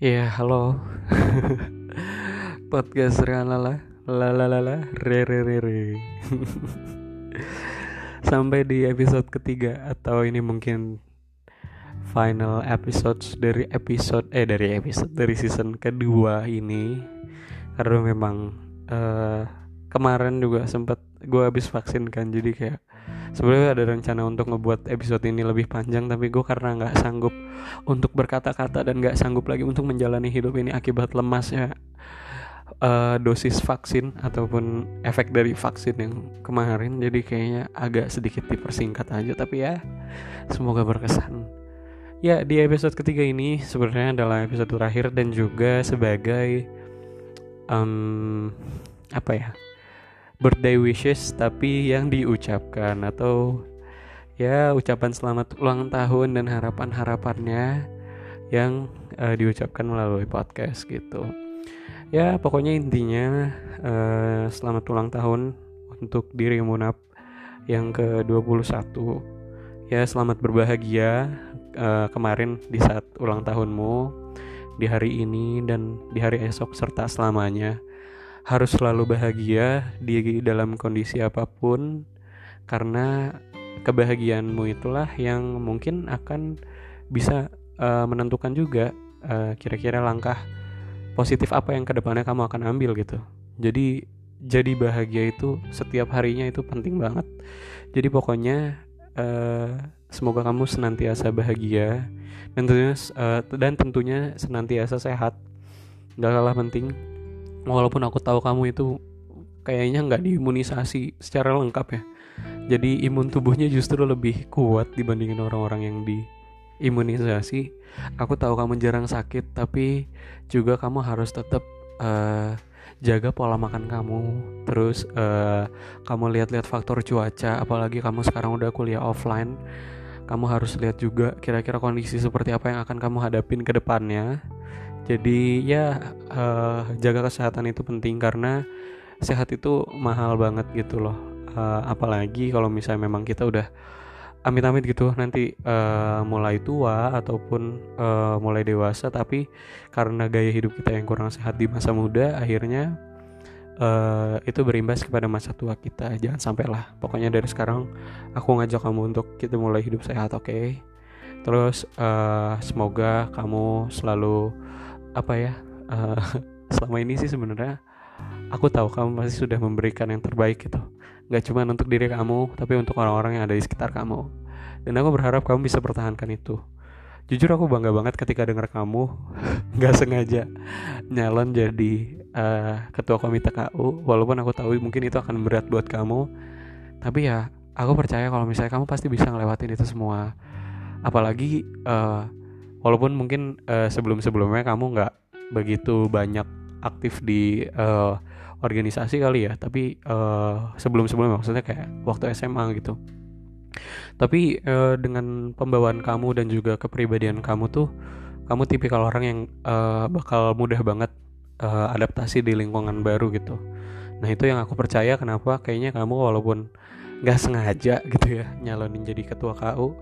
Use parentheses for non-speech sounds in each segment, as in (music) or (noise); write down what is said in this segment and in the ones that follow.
Ya, halo. (laughs) Podcast Rianlala. Lalalala, re re re re. (laughs) Sampai di episode ketiga atau ini mungkin final episodes dari episode eh dari episode dari season kedua ini karena memang uh, kemarin juga sempat gue habis vaksin kan jadi kayak sebenarnya ada rencana untuk ngebuat episode ini lebih panjang tapi gue karena nggak sanggup untuk berkata-kata dan nggak sanggup lagi untuk menjalani hidup ini akibat lemasnya uh, dosis vaksin ataupun efek dari vaksin yang kemarin. Jadi kayaknya agak sedikit dipersingkat aja tapi ya semoga berkesan. Ya di episode ketiga ini sebenarnya adalah episode terakhir dan juga sebagai um, apa ya birthday wishes tapi yang diucapkan atau ya ucapan selamat ulang tahun dan harapan-harapannya yang uh, diucapkan melalui podcast gitu. Ya pokoknya intinya uh, selamat ulang tahun untuk diri Munap yang ke-21. Ya selamat berbahagia uh, kemarin di saat ulang tahunmu di hari ini dan di hari esok serta selamanya harus selalu bahagia di dalam kondisi apa pun karena kebahagiaanmu itulah yang mungkin akan bisa uh, menentukan juga kira kira-kira langkah positif apa yang ke depannya kamu akan ambil gitu. Jadi jadi bahagia itu setiap harinya itu penting banget. Jadi pokoknya uh, semoga kamu senantiasa bahagia dan tentunya uh, dan tentunya senantiasa sehat. Nggak kalah penting walaupun aku tahu kamu itu kayaknya nggak diimunisasi secara lengkap ya. Jadi imun tubuhnya justru lebih kuat dibandingin orang-orang yang di imunisasi aku tahu kamu jarang sakit tapi juga kamu harus tetap uh, jaga pola makan kamu. Terus uh, kamu lihat-lihat faktor cuaca apalagi kamu sekarang udah kuliah offline. Kamu harus lihat juga kira-kira kondisi seperti apa yang akan kamu hadapin ke depannya. Jadi ya uh, jaga kesehatan itu penting karena sehat itu mahal banget gitu loh. Uh, apalagi kalau misalnya memang kita udah amit-amit gitu nanti uh, mulai tua ataupun uh, mulai dewasa tapi karena gaya hidup kita yang kurang sehat di masa muda akhirnya uh, itu berimbas kepada masa tua kita jangan sampai lah pokoknya dari sekarang aku ngajak kamu untuk kita mulai hidup sehat oke okay? terus uh, semoga kamu selalu apa ya uh, (laughs) selama ini sih sebenarnya aku tahu kamu pasti sudah memberikan yang terbaik gitu. Gak cuma untuk diri kamu tapi untuk orang-orang yang ada di sekitar kamu. Dan aku berharap kamu bisa pertahankan itu. Jujur aku bangga banget ketika dengar kamu (laughs) nggak sengaja nyalon jadi uh, ketua komite KU walaupun aku tahu mungkin itu akan berat buat kamu. Tapi ya aku percaya kalau misalnya kamu pasti bisa ngelewatin itu semua. Apalagi uh, walaupun mungkin uh, sebelum-sebelumnya kamu nggak begitu banyak aktif di uh, organisasi kali ya tapi uh, sebelum-sebelumnya maksudnya kayak waktu SMA gitu. Tapi uh, dengan pembawaan kamu dan juga kepribadian kamu tuh kamu tipikal orang yang uh, bakal mudah banget uh, adaptasi di lingkungan baru gitu. Nah itu yang aku percaya kenapa kayaknya kamu walaupun nggak sengaja gitu ya nyalonin jadi ketua KU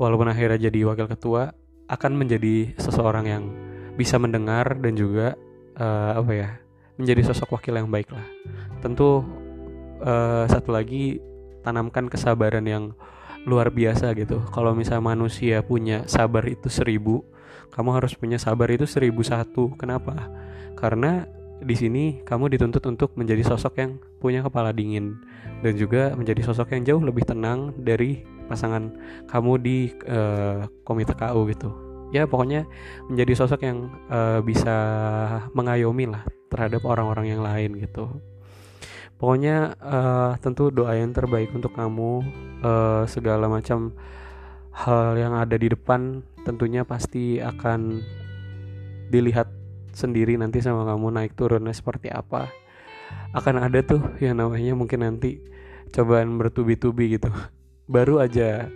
walaupun akhirnya jadi wakil ketua akan menjadi seseorang yang bisa mendengar dan juga uh, apa ya menjadi sosok wakil yang baik lah. Tentu uh, satu lagi tanamkan kesabaran yang luar biasa gitu. Kalau misalnya manusia punya sabar itu seribu kamu harus punya sabar itu seribu satu. Kenapa? Karena di sini kamu dituntut untuk menjadi sosok yang punya kepala dingin dan juga menjadi sosok yang jauh lebih tenang dari pasangan kamu di uh, komite KU gitu. Ya pokoknya menjadi sosok yang uh, bisa mengayomi lah terhadap orang-orang yang lain gitu. Pokoknya uh, tentu doa yang terbaik untuk kamu uh, segala macam hal yang ada di depan tentunya pasti akan dilihat sendiri nanti sama kamu naik turunnya seperti apa. Akan ada tuh yang namanya mungkin nanti cobaan bertubi-tubi gitu baru aja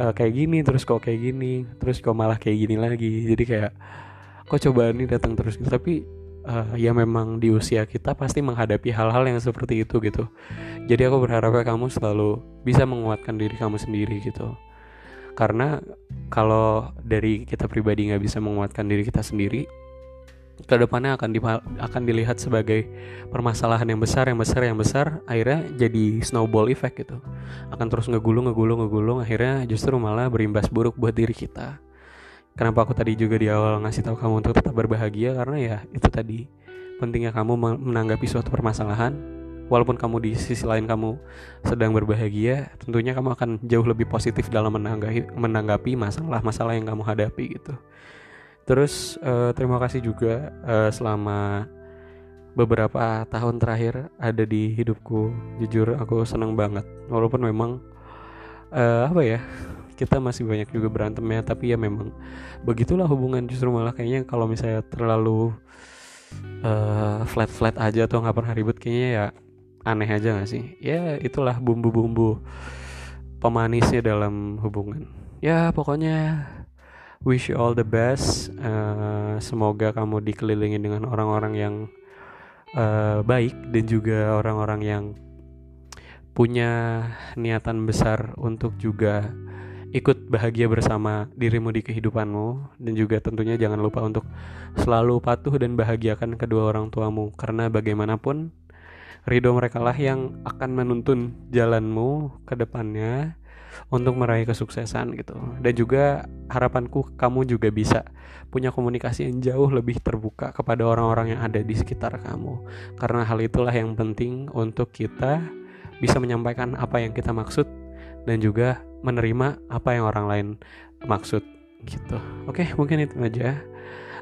uh, kayak gini terus kok kayak gini terus kok malah kayak gini lagi. Jadi kayak kok cobaan ini datang terus gitu. Tapi uh, ya memang di usia kita pasti menghadapi hal-hal yang seperti itu gitu. Jadi aku berharap kamu selalu bisa menguatkan diri kamu sendiri gitu. Karena kalau dari kita pribadi nggak bisa menguatkan diri kita sendiri ke depannya akan akan dilihat sebagai permasalahan yang besar yang besar yang besar akhirnya jadi snowball effect gitu. Akan terus ngegulung ngegulung ngegulung akhirnya justru malah berimbas buruk buat diri kita. Kenapa aku tadi juga di awal ngasih tahu kamu untuk tetap berbahagia? Karena ya itu tadi pentingnya kamu menanggapi suatu permasalahan. Walaupun kamu di sisi lain kamu sedang berbahagia tentunya kamu akan jauh lebih positif dalam menanggapi menanggapi masalah-masalah yang kamu hadapi gitu Terus uh, terima kasih juga uh, selama beberapa tahun terakhir ada di hidupku. Jujur aku senang banget. Walaupun memang uh, apa ya kita masih banyak juga berantem ya. Tapi ya memang begitulah hubungan justru malah kayaknya kalau misalnya terlalu uh, flat flat aja atau nggak pernah ribut kayaknya ya aneh aja gak sih? Ya itulah bumbu-bumbu pemanisnya dalam hubungan. Ya pokoknya wish you all the best. Uh, semoga kamu dikelilingi dengan orang-orang yang uh, baik dan juga orang-orang yang punya niatan besar untuk juga ikut bahagia bersama dirimu di kehidupanmu dan juga tentunya jangan lupa untuk selalu patuh dan bahagiakan kedua orang tuamu karena bagaimanapun ridho mereka lah yang akan menuntun jalanmu ke depannya untuk meraih kesuksesan gitu. Dan juga harapanku kamu juga bisa punya komunikasi yang jauh lebih terbuka kepada orang-orang yang ada di sekitar kamu. Karena hal itulah yang penting untuk kita bisa menyampaikan apa yang kita maksud dan juga menerima apa yang orang lain maksud gitu. Oke mungkin itu aja.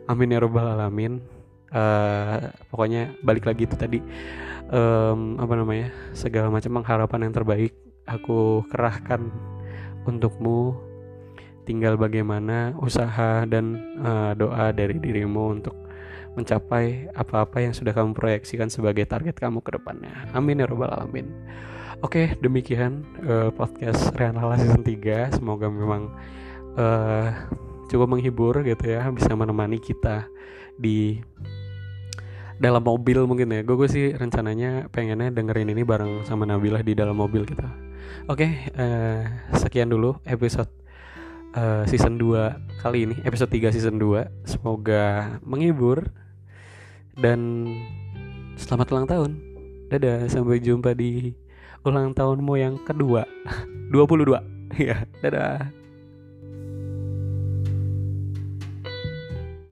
Amin ya robbal alamin. Uh, pokoknya balik lagi itu tadi um, apa namanya segala macam harapan yang terbaik aku kerahkan untukmu tinggal bagaimana usaha dan uh, doa dari dirimu untuk mencapai apa-apa yang sudah kamu proyeksikan sebagai target kamu ke depannya. Amin ya robbal alamin. Oke, demikian uh, podcast Rianala season 3. Semoga memang uh, cukup menghibur gitu ya, bisa menemani kita di dalam mobil mungkin ya. Gue sih rencananya pengennya dengerin ini bareng sama Nabila di dalam mobil kita. Oke, okay, uh, eh, sekian dulu episode uh, season 2 kali ini, episode 3 season 2. Semoga menghibur dan selamat ulang tahun. Dadah, sampai jumpa di ulang tahunmu yang kedua. (laughs) 22. Ya, dadah.